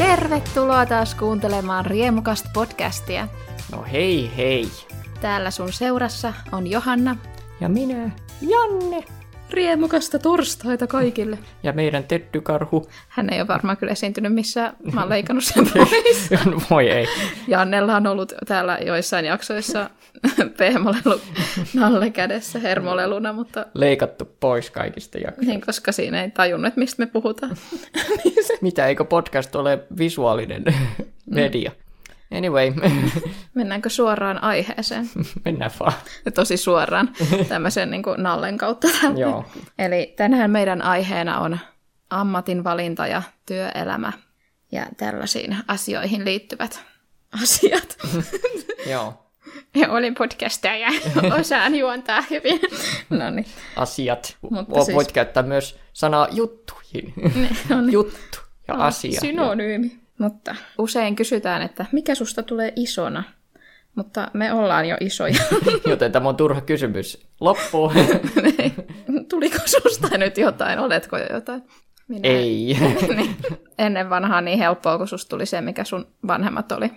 Tervetuloa taas kuuntelemaan Riemukasta podcastia. No hei hei. Täällä sun seurassa on Johanna. Ja minä, Janne. Riemukasta torstaita kaikille. Ja meidän tettykarhu. Hän ei ole varmaan kyllä esiintynyt missään. Mä oon leikannut sen pois. Voi ei. Jannella on ollut täällä joissain jaksoissa pehmolelu nalle kädessä hermoleluna, mutta Leikattu pois kaikista jaksoista. niin, koska siinä ei tajunnut, että mistä me puhutaan. Mitä, eikö podcast ole visuaalinen media? Anyway, Mennäänkö suoraan aiheeseen? mennään vaan. Tosi suoraan tämmöisen niin kuin nallen kautta. Joo. Eli tänään meidän aiheena on ammatin valinta ja työelämä ja tällaisiin asioihin liittyvät asiat. Joo. Ja olin podcastaja ja osaan juontaa hyvin. No niin. Asiat. Mutta Voit siis- käyttää myös sanaa juttuihin. No niin. Juttu ja asia. Synonyymi. Mutta usein kysytään, että mikä susta tulee isona? Mutta me ollaan jo isoja. Joten tämä on turha kysymys. Loppu. Tuliko susta nyt jotain? Oletko jo jotain? Minä ei. niin. Ennen vanhaa niin helppoa, kun susta tuli se, mikä sun vanhemmat oli.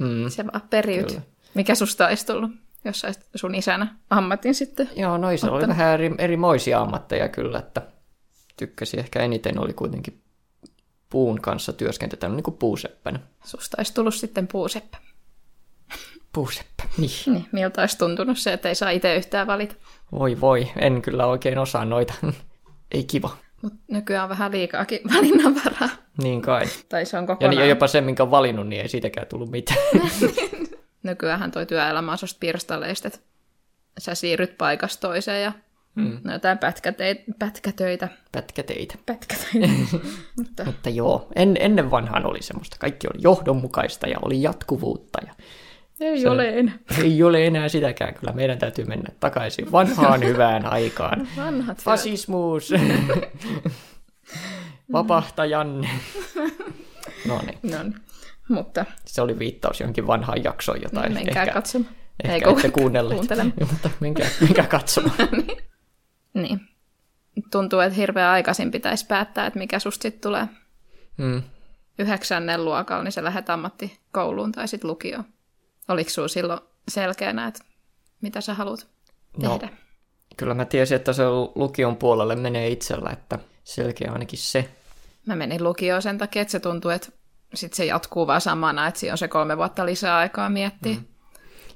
Mm. Se vaan periyt. Kyllä. Mikä susta olisi tullut, jos sä olisit sun isänä ammatin sitten? Joo, noissa oli vähän eri, erimoisia ammatteja kyllä, että tykkäsin ehkä eniten oli kuitenkin puun kanssa työskentely, niin kuin puuseppänä. Susta olisi tullut sitten puuseppä. Puuseppä, niin. Niin, miltä olisi tuntunut se, että ei saa itse yhtään valita. Voi voi, en kyllä oikein osaa noita. Ei kiva. Mutta nykyään on vähän liikaakin valinnanvaraa. Niin kai. Tai se on Ja kokonaan. niin, jopa sen, minkä on valinnut, niin ei siitäkään tullut mitään. Nykyään toi työelämä on että sä siirryt paikasta toiseen ja Mm. no jotain pätkäteitä, pätkätöitä. Pätkäteitä. Pätkätöitä. Mutta Mutta joo, en, ennen vanhaan oli semmoista. Kaikki oli johdonmukaista ja oli jatkuvuutta. Ja ei Se- ole enää. ei ole enää sitäkään. Kyllä meidän täytyy mennä takaisin vanhaan hyvään aikaan. Vanhat hyvät. Fasismus. Vapahtajan. No niin, No niin. Mutta se oli viittaus johonkin vanhaan jaksoon jotain. menkää ehkä, katsomaan. ehkä Ei, ette ku- kuunnelleet. Mutta menkää, menkää katsomaan. Niin. Tuntuu, että hirveän aikaisin pitäisi päättää, että mikä susta sitten tulee. Mm. Yhdeksännen luokalla, niin sä lähdet ammattikouluun tai sitten lukioon. Oliko sulla silloin selkeänä, että mitä sä haluat No, tehdä? kyllä mä tiesin, että se lukion puolelle menee itsellä, että selkeä ainakin se. Mä menin lukioon sen takia, että se tuntuu, että sit se jatkuu vaan samana, että siinä on se kolme vuotta lisää aikaa miettiä. Mm.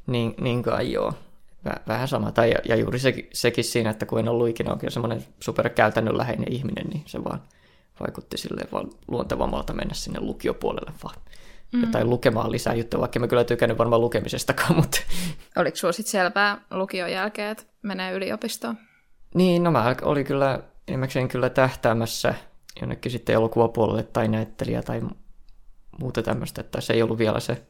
Niin, niin kai joo. Väh, vähän sama. Tai, ja, ja juuri se, sekin siinä, että kun en ollut ikinä oikein semmoinen superkäytännönläheinen ihminen, niin se vaan vaikutti silleen vaan luontevammalta mennä sinne lukiopuolelle vaan. Mm. Jotain lukemaan lisää juttuja, vaikka mä kyllä tykännyt varmaan lukemisestakaan, mutta... Oliko sulla sitten selvää lukion jälkeen, että menee yliopistoon? niin, no mä olin kyllä enimmäkseen kyllä tähtäämässä jonnekin sitten elokuvapuolelle tai näyttelijä tai muuta tämmöistä, että se ei ollut vielä se,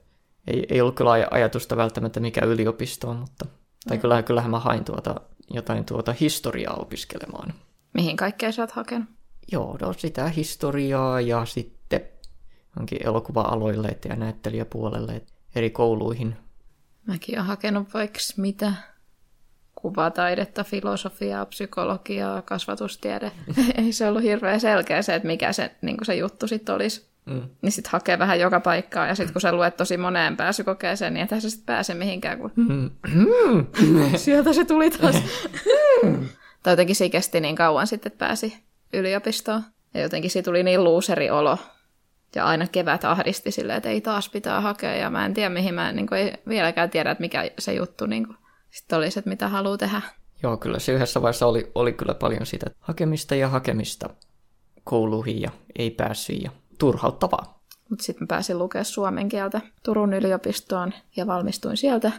ei, ei ollut kyllä aj- ajatusta välttämättä mikä yliopistoon, mutta, tai kyllähän, kyllähän mä hain tuota, jotain tuota historiaa opiskelemaan. Mihin kaikkea sä oot hakenut? Joo, no sitä historiaa ja sitten onkin elokuva-aloille ja näyttelijäpuolelle eri kouluihin. Mäkin olen hakenut vaikka mitä. Kuvataidetta, filosofiaa, psykologiaa, kasvatustiede. Ei se ollut hirveän selkeä se, että mikä se, niin se juttu sitten olisi. Mm. Niin sitten hakee vähän joka paikkaa. Ja sitten kun sä luet tosi moneen pääsykokeeseen, niin ethän sä sitten pääse mihinkään. Kun... Mm. Sieltä se tuli taas. tai jotenkin se kesti niin kauan sitten, että pääsi yliopistoon. Ja jotenkin siitä tuli niin luuseri olo. Ja aina kevät ahdisti silleen, että ei taas pitää hakea. Ja mä en tiedä, mihin mä niin ei vieläkään tiedä, että mikä se juttu niin kuin, sitten olisi, että mitä haluaa tehdä. Joo, kyllä se yhdessä vaiheessa oli, oli kyllä paljon sitä hakemista ja hakemista kouluihin ja ei päässyt ja turhauttavaa. Mutta sitten mä pääsin lukemaan suomen kieltä Turun yliopistoon ja valmistuin sieltä.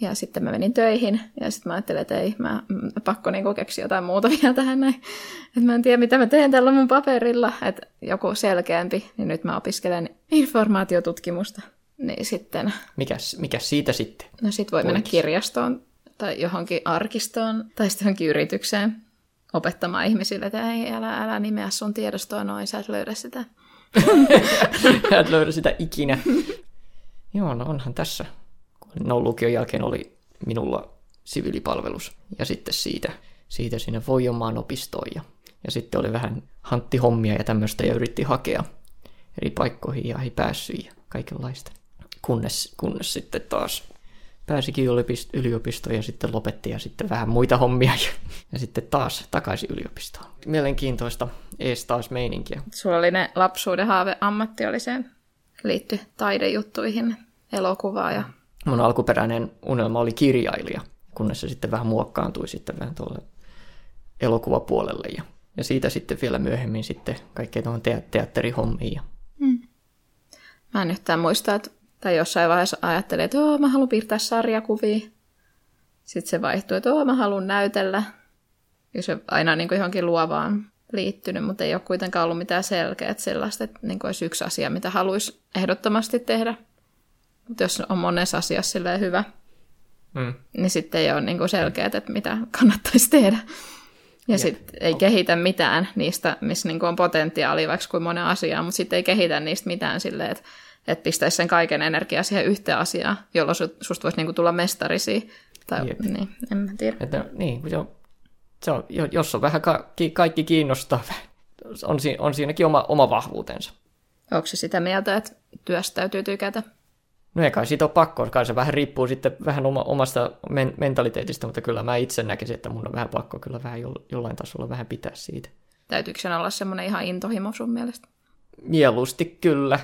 Ja sitten mä menin töihin ja sitten mä ajattelin, että ei, mä mm, pakko niinku keksiä jotain muuta vielä tähän näin. Että mä en tiedä, mitä mä teen tällä mun paperilla. Että joku selkeämpi, niin nyt mä opiskelen informaatiotutkimusta. Niin sitten, Mikäs, mikäs siitä sitten? no sit voi mennä kirjastoon tai johonkin arkistoon tai sitten johonkin yritykseen opettamaan ihmisille, että ei, älä, älä nimeä sun tiedostoa noin, sä et löydä sitä. Et löydä sitä ikinä. Joo, no onhan tässä. No lukion jälkeen oli minulla siviilipalvelus ja sitten siitä, siitä sinne Voijomaan opistoon ja, ja sitten oli vähän hanttihommia ja tämmöistä ja yritti hakea eri paikkoihin ja ei päässyt ja kaikenlaista. Kunnes, kunnes sitten taas pääsikin yliopistoon ja sitten lopetti ja sitten vähän muita hommia ja, ja sitten taas takaisin yliopistoon. Mielenkiintoista ees taas meininkiä. Sulla oli ne lapsuuden haave ammatti oli se, liitty taidejuttuihin, elokuvaa ja... Mun alkuperäinen unelma oli kirjailija, kunnes se sitten vähän muokkaantui sitten vähän tuolle elokuvapuolelle ja, ja siitä sitten vielä myöhemmin sitten kaikkea tuohon te- teatterihommiin. Mm. Mä en yhtään muista, että tai jossain vaiheessa ajattelin, että mä haluan piirtää sarjakuvia. Sitten se vaihtuu, että mä haluan näytellä. Ja se aina niin kuin johonkin luovaan liittynyt, mutta ei ole kuitenkaan ollut mitään selkeää sellaista, että niin kuin olisi yksi asia, mitä haluaisi ehdottomasti tehdä. Mutta jos on monessa asiassa silleen hyvä, mm. niin sitten ei ole niin kuin selkeää, että mitä kannattaisi tehdä. Ja sitten ei kehitä mitään niistä, missä niin on potentiaalia vaikka kuin monen asiaan, mutta sitten ei kehitä niistä mitään silleen, että että pistäisi sen kaiken energiaa siihen yhteen asiaan, jolloin susta voisi niinku tulla mestarisi. Tai, Jep. niin, en mä tiedä. Että, niin, se on, se on, jos on vähän ka- kaikki kiinnostaa, on, si- on siinäkin oma, oma vahvuutensa. Onko se sitä mieltä, että työstä täytyy tykätä? No ei kai siitä ole pakko, kai se vähän riippuu sitten vähän oma, omasta men- mentaliteetista, mutta kyllä mä itse näkisin, että mun on vähän pakko kyllä vähän jo- jollain tasolla vähän pitää siitä. Täytyykö sen olla semmoinen ihan intohimo sun mielestä? Mieluusti kyllä,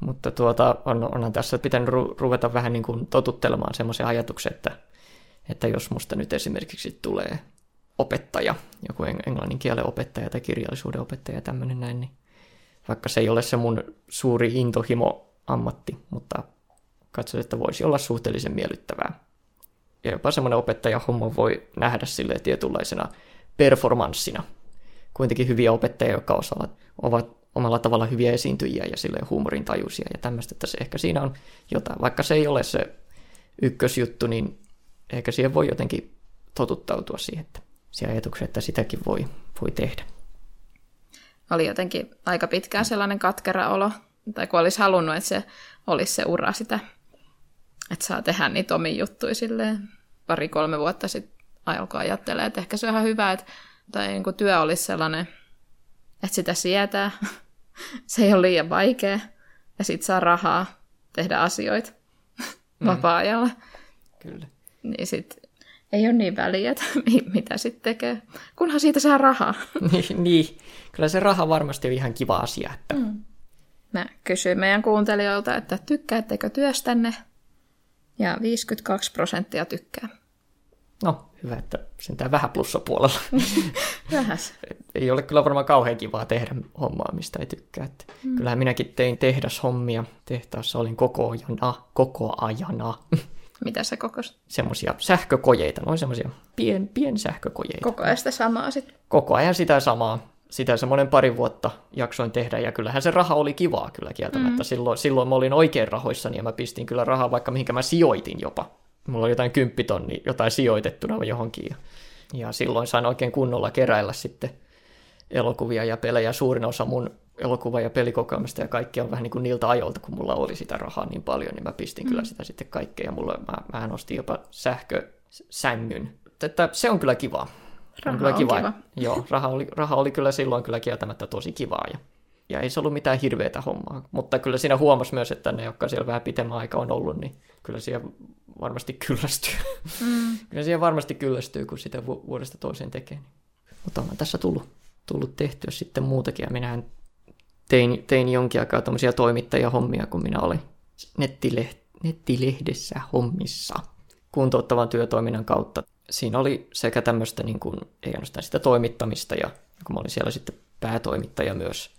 mutta tuota, on, onhan tässä pitänyt ru- ruveta vähän niin kuin totuttelemaan semmoisia ajatuksia, että, että jos musta nyt esimerkiksi tulee opettaja, joku englannin kielen opettaja tai kirjallisuuden opettaja tämmöinen näin, niin vaikka se ei ole se mun suuri intohimo ammatti, mutta katsoin, että voisi olla suhteellisen miellyttävää. Ja jopa semmoinen homma voi nähdä sille tietynlaisena performanssina. Kuitenkin hyviä opettajia, jotka osaavat, ovat omalla tavalla hyviä esiintyjiä ja sille huumorin tajuisia ja tämmöistä, että se ehkä siinä on jotain. Vaikka se ei ole se ykkösjuttu, niin ehkä siihen voi jotenkin totuttautua siihen, että siihen ajatukseen, että sitäkin voi, voi tehdä. Oli jotenkin aika pitkään sellainen katkera olo, tai kun olisi halunnut, että se olisi se ura sitä, että saa tehdä niitä omia juttuja silleen. Pari-kolme vuotta sitten alkoi ajattelemaan, että ehkä se on ihan hyvä, että tai niin työ olisi sellainen, että sitä sietää, se ei ole liian vaikea, ja sit saa rahaa tehdä asioita mm. vapaa-ajalla. Kyllä. Niin sit ei ole niin väliä, että mitä sitten tekee, kunhan siitä saa rahaa. niin, niin, kyllä se raha varmasti on ihan kiva asia. Että... Mm. Mä kysyin meidän kuuntelijoilta, että tykkäättekö työstänne? Ja 52 prosenttia tykkää. No, hyvä, että sentään vähän plussapuolella. Vähäs. ei ole kyllä varmaan kauhean kivaa tehdä hommaa, mistä ei tykkää. Että mm. Kyllähän minäkin tein tehdashommia. Tehtaassa olin koko ajana, koko ajana. Mitä se kokos? Semmoisia sähkökojeita, noin semmoisia pien, pien sähkökojeita. Koko ajan sitä samaa sitten? Koko ajan sitä samaa. Sitä semmoinen pari vuotta jaksoin tehdä, ja kyllähän se raha oli kivaa kyllä kieltämättä. Mm. Silloin, silloin mä olin oikein rahoissani, ja mä pistin kyllä rahaa vaikka mihinkä mä sijoitin jopa mulla oli jotain kymppitonni, jotain sijoitettuna johonkin. Ja, ja silloin sain oikein kunnolla keräillä sitten elokuvia ja pelejä. Suurin osa mun elokuva- ja pelikokoelmista ja kaikki on vähän niin kuin niiltä ajoilta, kun mulla oli sitä rahaa niin paljon, niin mä pistin mm. kyllä sitä sitten kaikkea. Ja mulla, mä, mä ostin jopa sähkösängyn. Että se on kyllä kiva. Raha on, kyllä kiva. On kiva. Joo, raha oli, raha oli kyllä silloin kyllä kieltämättä tosi kivaa. Ja, ja ei se ollut mitään hirveätä hommaa. Mutta kyllä siinä huomasi myös, että ne, jotka siellä vähän pitemmän aikaa on ollut, niin kyllä siellä varmasti kyllästyy. Mm. Kyllä siihen varmasti kyllästyy, kun sitä vuodesta toiseen tekee. Mutta on tässä tullut, tullut tehtyä sitten muutakin. Ja minähän tein, tein jonkin aikaa tämmöisiä toimittajahommia, kun minä olin nettileht, nettilehdessä hommissa kuntouttavan työtoiminnan kautta. Siinä oli sekä tämmöistä, niin kuin, ei ainoastaan sitä toimittamista, ja kun mä olin siellä sitten päätoimittaja myös,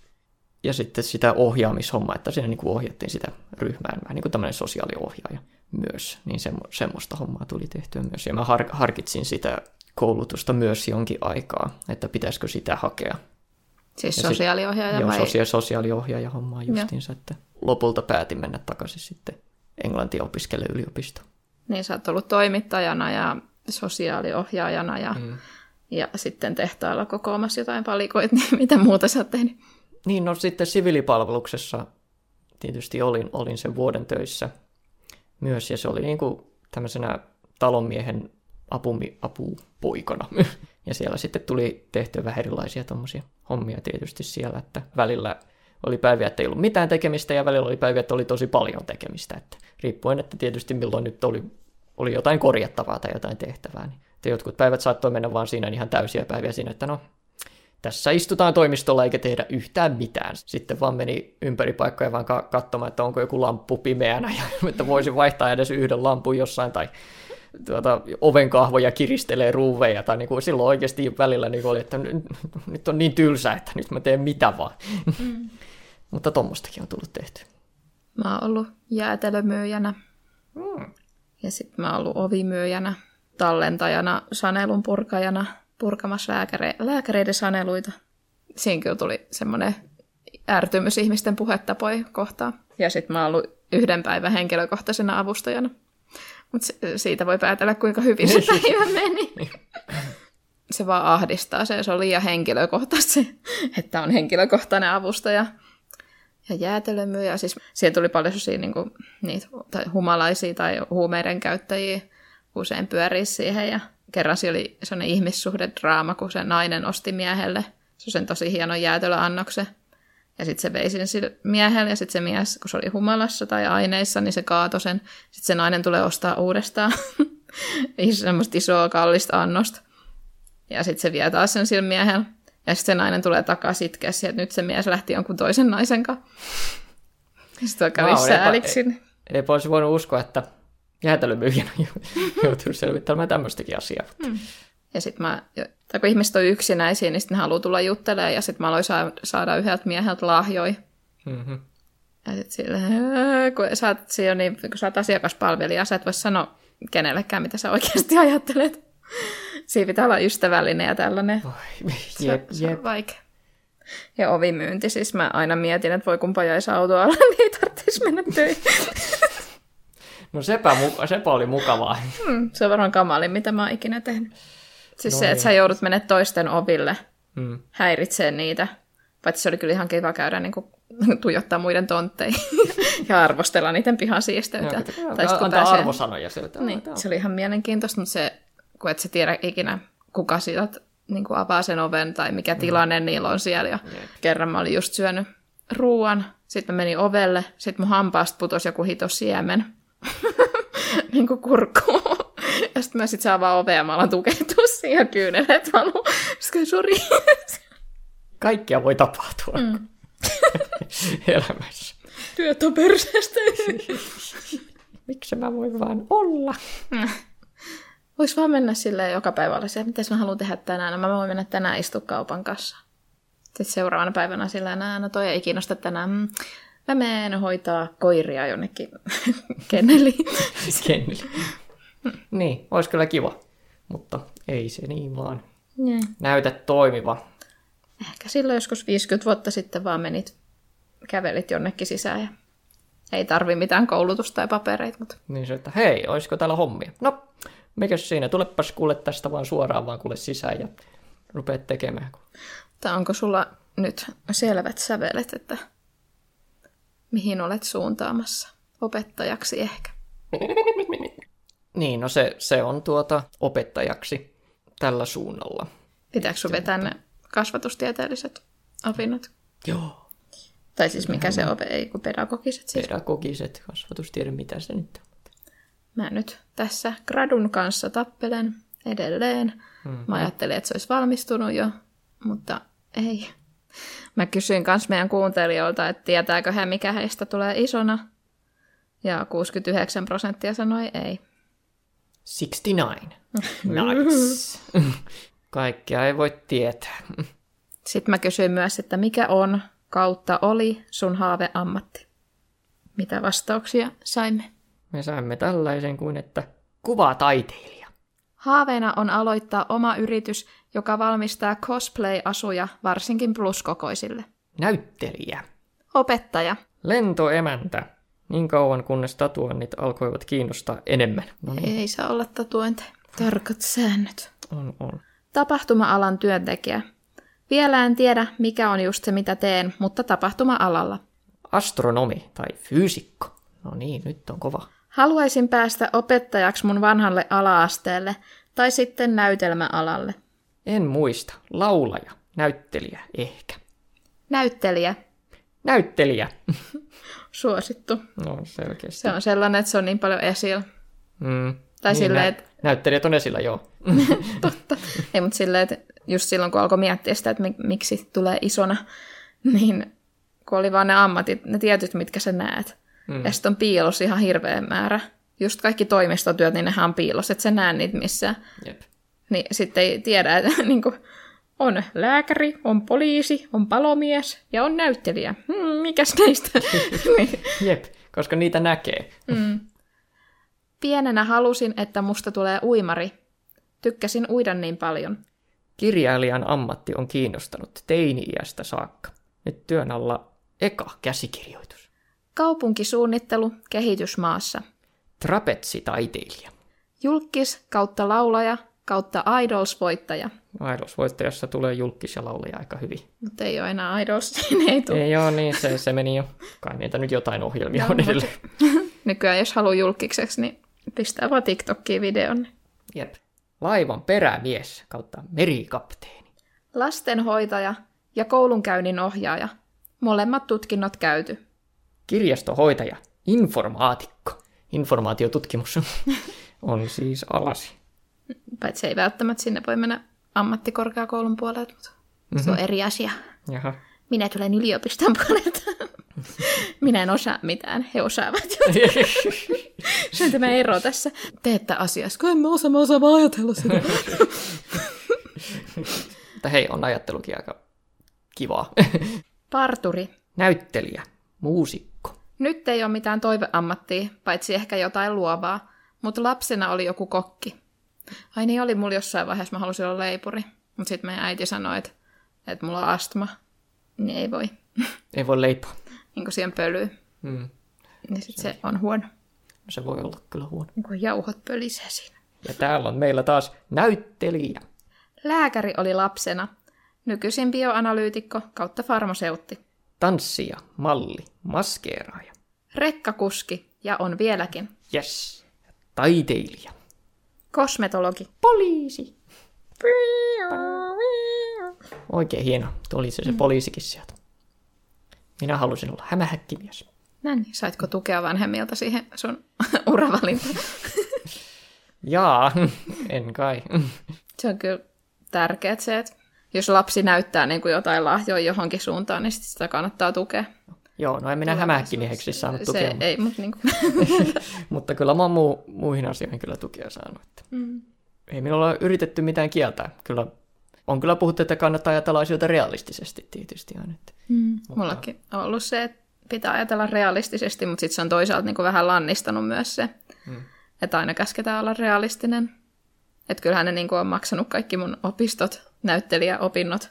ja sitten sitä ohjaamishommaa, että siinä niin kuin ohjattiin sitä ryhmää, vähän niin kuin tämmöinen sosiaaliohjaaja myös, niin semmo, semmoista hommaa tuli tehtyä myös. Ja mä har, harkitsin sitä koulutusta myös jonkin aikaa, että pitäisikö sitä hakea. Siis ja sosiaaliohjaaja sit, vai? Joo, sosiaaliohjaaja hommaa justiinsa, että lopulta päätin mennä takaisin sitten englantia opiskelle yliopistoon. Niin sä oot ollut toimittajana ja sosiaaliohjaajana ja, mm. ja sitten tehtaalla kokoamassa jotain palikoita, niin mitä muuta sä oot tehnyt? Niin, no sitten siviilipalveluksessa tietysti olin, olin sen vuoden töissä myös, ja se oli niin kuin tämmöisenä talonmiehen apumi, apupoikana. ja siellä sitten tuli tehtyä vähän erilaisia tuommoisia hommia tietysti siellä, että välillä oli päiviä, että ei ollut mitään tekemistä ja välillä oli päiviä, että oli tosi paljon tekemistä. Että riippuen, että tietysti milloin nyt oli, oli jotain korjattavaa tai jotain tehtävää. Niin, että jotkut päivät saattoi mennä vaan siinä ihan täysiä päiviä siinä, että no tässä istutaan toimistolla eikä tehdä yhtään mitään. Sitten vaan meni ympäri paikkoja vaan katsomaan, että onko joku lamppu pimeänä ja että voisin vaihtaa edes yhden lampun jossain tai tuota, ovenkahvoja kiristelee ruuveja, tai niin kuin silloin oikeasti välillä niin oli, että nyt, nyt on niin tylsä, että nyt mä teen mitä vaan. Mm. Mutta tuommoistakin on tullut tehty. Mä oon ollut jäätelömyyjänä. Mm. Ja sitten mä oon ollut ovimyyjänä, tallentajana, sanelun purkajana, purkamassa lääkäre- lääkäreiden saneluita. Siinä kyllä tuli semmoinen ärtymys ihmisten puhetapoja kohtaan. Ja sitten mä oon ollut yhden päivän henkilökohtaisena avustajana. Mutta siitä voi päätellä, kuinka hyvin se päivä meni. se vaan ahdistaa se, se on liian henkilökohtaista se, että on henkilökohtainen avustaja. Ja jäätelömyyjä, siis siihen tuli paljon sellaisia niin kuin, niitä, tai humalaisia tai huumeiden käyttäjiä usein pyörii siihen. Ja kerran se oli sellainen ihmissuhdedraama, kun se nainen osti miehelle sen tosi hienon jäätelöannoksen. Ja sitten se vei sen miehelle, ja sitten se mies, kun se oli humalassa tai aineissa, niin se kaatoi sen. Sitten se nainen tulee ostaa uudestaan semmoista isoa kallista annosta. Ja sitten se vie taas sen sille miehelle. Ja sitten se nainen tulee takaisin itkeässä, että nyt se mies lähti jonkun toisen naisen kanssa. Sitten kävi sääliksi. Ei, ei, ei olisi voinut uskoa, että jäätelömyyjänä joutuu selvittelemään tämmöistäkin asiaa. Hmm. Ja sitten mä, tai kun ihmiset on yksinäisiä, niin sitten ne haluaa tulla juttelemaan, ja sitten mä aloin saada yhdeltä mieheltä lahjoja. Mm-hmm. Ja sitten sille, kun sä oot, niin, kun sä oot asiakaspalvelija, sä et voi sanoa kenellekään, mitä sä oikeasti ajattelet. Siinä pitää olla ystävällinen ja tällainen. Oi, jep, se, se on vaikea. Ja ovimyynti, siis mä aina mietin, että voi kumpa jäisi autoa niin ei tarvitsisi mennä töihin. No sepä, sepä oli mukavaa. Hmm, se on varmaan kamalin, mitä mä oon ikinä tehnyt. Siis no se, niin. että sä joudut mennä toisten oville hmm. häiritsee niitä. Paitsi se oli kyllä ihan kiva käydä niin kuin, tuijottaa muiden tontteihin ja arvostella niiden pihan siisteyttä. No, tai antaa pääsee... arvosanoja sieltä. Niin, se oli ihan mielenkiintoista, mutta se, kun et sä tiedä ikinä, kuka sieltä niin kuin avaa sen oven tai mikä mm. tilanne niillä on siellä. Ja kerran mä olin just syönyt ruoan, sitten mä menin ovelle, sitten mun hampaasta putosi joku hito siemen niin kuin kurkkuun. Ja sitten mä sit saan vaan ovea ja mä alan tukehtua siihen ja kyynelet valuu. Sitten sori. Kaikkia voi tapahtua mm. elämässä. Työt on perseestä. Miksi mä voin vaan olla? Mm. Vois vaan mennä silleen joka päivä olla se, mitä mä haluan tehdä tänään. No mä voin mennä tänään istua kaupan kanssa. Sitten seuraavana päivänä sillä no toi ei kiinnosta tänään. Mm, mä menen hoitaa koiria jonnekin kenneliin. Kenneli. niin, olisi kyllä kiva, mutta ei se niin vaan ne. näytä toimiva. Ehkä silloin joskus 50 vuotta sitten vaan menit, kävelit jonnekin sisään ja ei tarvi mitään koulutusta tai papereita. Mutta... Niin se, että hei, olisiko täällä hommia? No, mikä siinä, tulepas kuule tästä vaan suoraan vaan kuule sisään ja rupeat tekemään. Tai onko sulla nyt selvät sävelet, että mihin olet suuntaamassa? Opettajaksi ehkä. Niin, no se, se on tuota opettajaksi tällä suunnalla. Pitääkö sun vetää ne kasvatustieteelliset opinnot? Joo. Tai siis mikä se on, ei kun pedagogiset siis. Pedagogiset, kasvatustiede, mitä se nyt on. Mä nyt tässä gradun kanssa tappelen edelleen. Mm-hmm. Mä ajattelin, että se olisi valmistunut jo, mutta ei. Mä kysyin myös meidän kuuntelijoilta, että tietääkö hän, mikä heistä tulee isona. Ja 69 prosenttia sanoi ei. 69. Nice. Kaikkea ei voi tietää. Sitten mä kysyin myös, että mikä on kautta oli sun haaveammatti. Mitä vastauksia saimme? Me saimme tällaisen kuin, että kuvataiteilija. Haaveena on aloittaa oma yritys, joka valmistaa cosplay-asuja varsinkin pluskokoisille. Näyttelijä. Opettaja. Lentoemäntä. Niin kauan kunnes tatuoinnit alkoivat kiinnostaa enemmän. No niin. Ei saa olla tatuointeja. Tarkat säännöt. On, on. Tapahtuma-alan työntekijä. Vielä en tiedä, mikä on just se, mitä teen, mutta tapahtuma-alalla. Astronomi tai fyysikko. No niin, nyt on kova. Haluaisin päästä opettajaksi mun vanhalle alaasteelle tai sitten näytelmäalalle. En muista. Laulaja, näyttelijä ehkä. Näyttelijä. Näyttelijä. Suosittu. No selkeästi. Se on sellainen, että se on niin paljon esillä. Mm. Tai niin, silleen, nä- että Näyttelijät on esillä, joo. totta. Ei, mutta silleen, että just silloin kun alkoi miettiä sitä, että mi- miksi tulee isona, niin kun oli vaan ne ammatit, ne tietyt, mitkä sä näet. Mm. Ja sitten on piilos ihan hirveä määrä. Just kaikki toimistotyöt, niin nehän on piilos, että sä näe niitä missään. Jep. Niin sitten ei tiedä, että niin kuin, on lääkäri, on poliisi, on palomies ja on näyttelijä. Hmm, mikäs näistä? niin. Jep, koska niitä näkee. Pienenä halusin, että musta tulee uimari. Tykkäsin uida niin paljon. Kirjailijan ammatti on kiinnostanut teini-iästä saakka. Nyt työn alla eka käsikirjoitus. Kaupunkisuunnittelu kehitysmaassa. Trapetsitaiteilija. Julkis kautta laulaja kautta Idols-voittaja. Idols-voittajassa tulee julkis ja laulaja aika hyvin. Mutta ei ole enää Idols, niin ei tule. Ei joo, niin se, se meni jo. Kai niitä nyt jotain ohjelmia on Joo, edelleen. Nykyään jos haluaa julkiseksi, niin pistää vaan TikTokkiin videon. Jep. Laivan perämies kautta merikapteeni. Lastenhoitaja ja koulunkäynnin ohjaaja. Molemmat tutkinnot käyty. Kirjastohoitaja, informaatikko. Informaatiotutkimus on siis alasi. Paitsi ei välttämättä sinne voi mennä ammattikorkeakoulun puolelta, mutta mm-hmm. se on eri asia. Jaha. Minä tulen yliopiston puolelta. Minä en osaa mitään, he osaavat. Se on tämä ero tässä. Teettä asiassa, kun en mä osaa, mä osaan vaan ajatella sitä. Mutta hei, on ajattelukin aika kivaa. Parturi. Näyttelijä, muusikko. Nyt ei ole mitään toiveammattia, paitsi ehkä jotain luovaa, mutta lapsena oli joku kokki. Ai niin oli mulla jossain vaiheessa, mä halusin olla leipuri. Mutta sitten meidän äiti sanoi, että, että mulla on astma. Niin ei voi. Ei voi leipoa. niin kuin siihen pölyy. Mm. Niin sitten se on huono. Se voi olla kyllä huono. Niin kuin jauhot pölisee siinä. Ja täällä on meillä taas näyttelijä. Lääkäri oli lapsena. Nykyisin bioanalyytikko kautta farmaseutti. Tanssija, malli, maskeeraaja. Rekkakuski ja on vieläkin. Yes. Taiteilija. Kosmetologi. Poliisi. Oikein hieno. Tuli se, se poliisikin sieltä. Minä halusin olla hämähäkkimies. No niin, saitko tukea vanhemmilta siihen sun uravalintaan? Jaa, en kai. Se on kyllä tärkeää se, että jos lapsi näyttää niin kuin jotain lahjoa johonkin suuntaan, niin sit sitä kannattaa tukea. Joo, no en minä hämähäkkimieheksi saanut tukea, Se ei, mutta niin kuin... mutta kyllä mä oon muu, muihin asioihin kyllä tukea saanut. Että. Mm. Ei minulla ole yritetty mitään kieltää. Kyllä, on kyllä puhuttu, että kannattaa ajatella asioita realistisesti tietysti aina. Mm. Mullakin on ollut se, että pitää ajatella realistisesti, mutta sitten se on toisaalta niin kuin vähän lannistanut myös se, Mm. että aina käsketään olla realistinen. Että kyllähän ne niin kuin on maksanut kaikki mun opistot, näyttelijäopinnot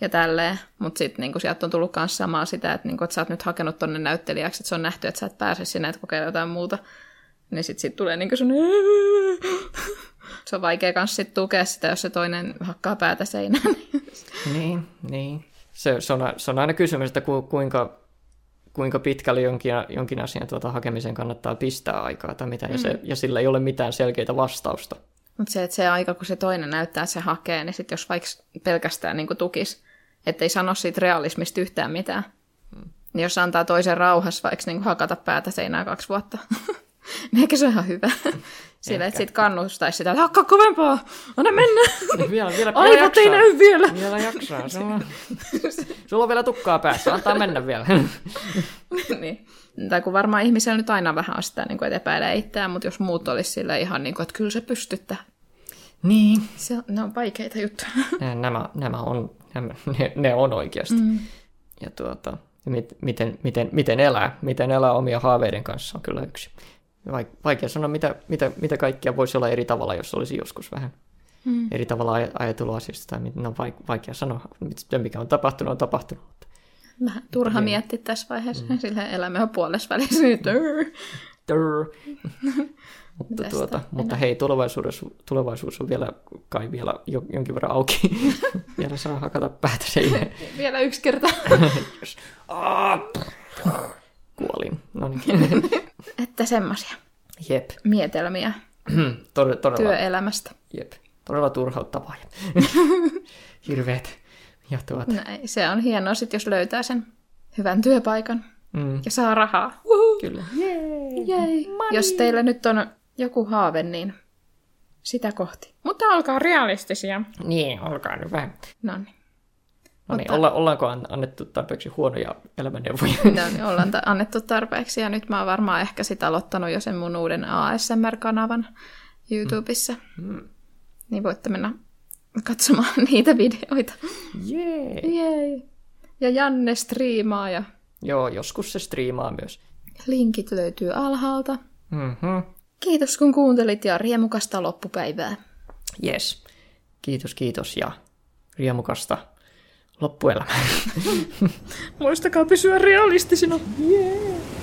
ja tälleen, mutta sitten niin sieltä on tullut myös samaa sitä, että, niin kuin, että sä oot nyt hakenut tonne näyttelijäksi, että se on nähty, että sä et pääse sinne, että kokeilla jotain muuta. Niin sitten sit tulee niin sun... Se on vaikea myös sit tukea sitä, jos se toinen hakkaa päätä seinään. Niin, niin. Se, se, on, se on aina kysymys, että ku, kuinka, kuinka pitkälle jonkin, jonkin asian tuota hakemisen kannattaa pistää aikaa tai mitä, ja, se, ja sillä ei ole mitään selkeitä vastausta. Mutta se, että se aika, kun se toinen näyttää, että se hakee, niin sitten jos vaikka pelkästään niin tukis, ettei sano siitä realismista yhtään mitään, hmm. niin jos antaa toisen rauhassa vaikka niin hakata päätä seinää kaksi vuotta, niin ehkä se on ihan hyvä. Sillä, että sitten kannustaisi sitä, että hakkaa kovempaa, anna mennä. Niin vielä, vielä, Aivot ei näy vielä. Vielä jaksaa. Sulla, sulla on vielä tukkaa päässä, antaa mennä vielä. niin. Tai kun varmaan ihmisellä nyt aina vähän on sitä, niin kuin, että epäilee itseään, mutta jos muut olisi sille ihan niin kuin, että kyllä se pystyttää. Niin. Se ne on vaikeita juttuja. Nämä, nämä on, nämä, ne, ne on oikeasti. Mm. Ja tuota, mit, miten, miten, miten elää, miten elää omia haaveiden kanssa on kyllä yksi. Vaikea sanoa, mitä, mitä, mitä kaikkia voisi olla eri tavalla, jos olisi joskus vähän mm. eri tavalla aj- ajatellut asiasta. Tai no, vaikea sanoa, mikä on tapahtunut, on tapahtunut. Vähän turha niin. miettiä tässä vaiheessa, mm. sillä elämä on puolessa välissä. mutta, tuota, mutta hei, tulevaisuus, tulevaisuus on vielä kai vielä jonkin verran auki. vielä saa hakata päätä seinään. vielä yksi kerta. Kuolin. No niin. Että semmoisia. Jep. Mietelmiä. Tod- todella, Työelämästä. Jep. Todella turhauttavaa. Hirveet. Ja tuota. Näin, se on hienoa sit, jos löytää sen hyvän työpaikan Mm, ja saa rahaa. kyllä. Jei. Jos teillä nyt on joku haave, niin sitä kohti. Mutta olkaa realistisia. Niin, olkaa nyt vähän. No niin. No niin, olla, ollaanko an- annettu tarpeeksi huonoja elämänneuvoja? No niin, ollaan ta- annettu tarpeeksi ja nyt mä oon varmaan ehkä sit aloittanut jo sen mun uuden ASMR-kanavan YouTubessa. Mm. Niin voitte mennä katsomaan niitä videoita. Jee! Jei. Ja Janne striimaa ja Joo, joskus se striimaa myös. linkit löytyy alhaalta. Mhm. Kiitos kun kuuntelit ja riemukasta loppupäivää. Yes. Kiitos, kiitos ja riemukasta loppuelämää. Muistakaa pysyä realistisina. Yeah.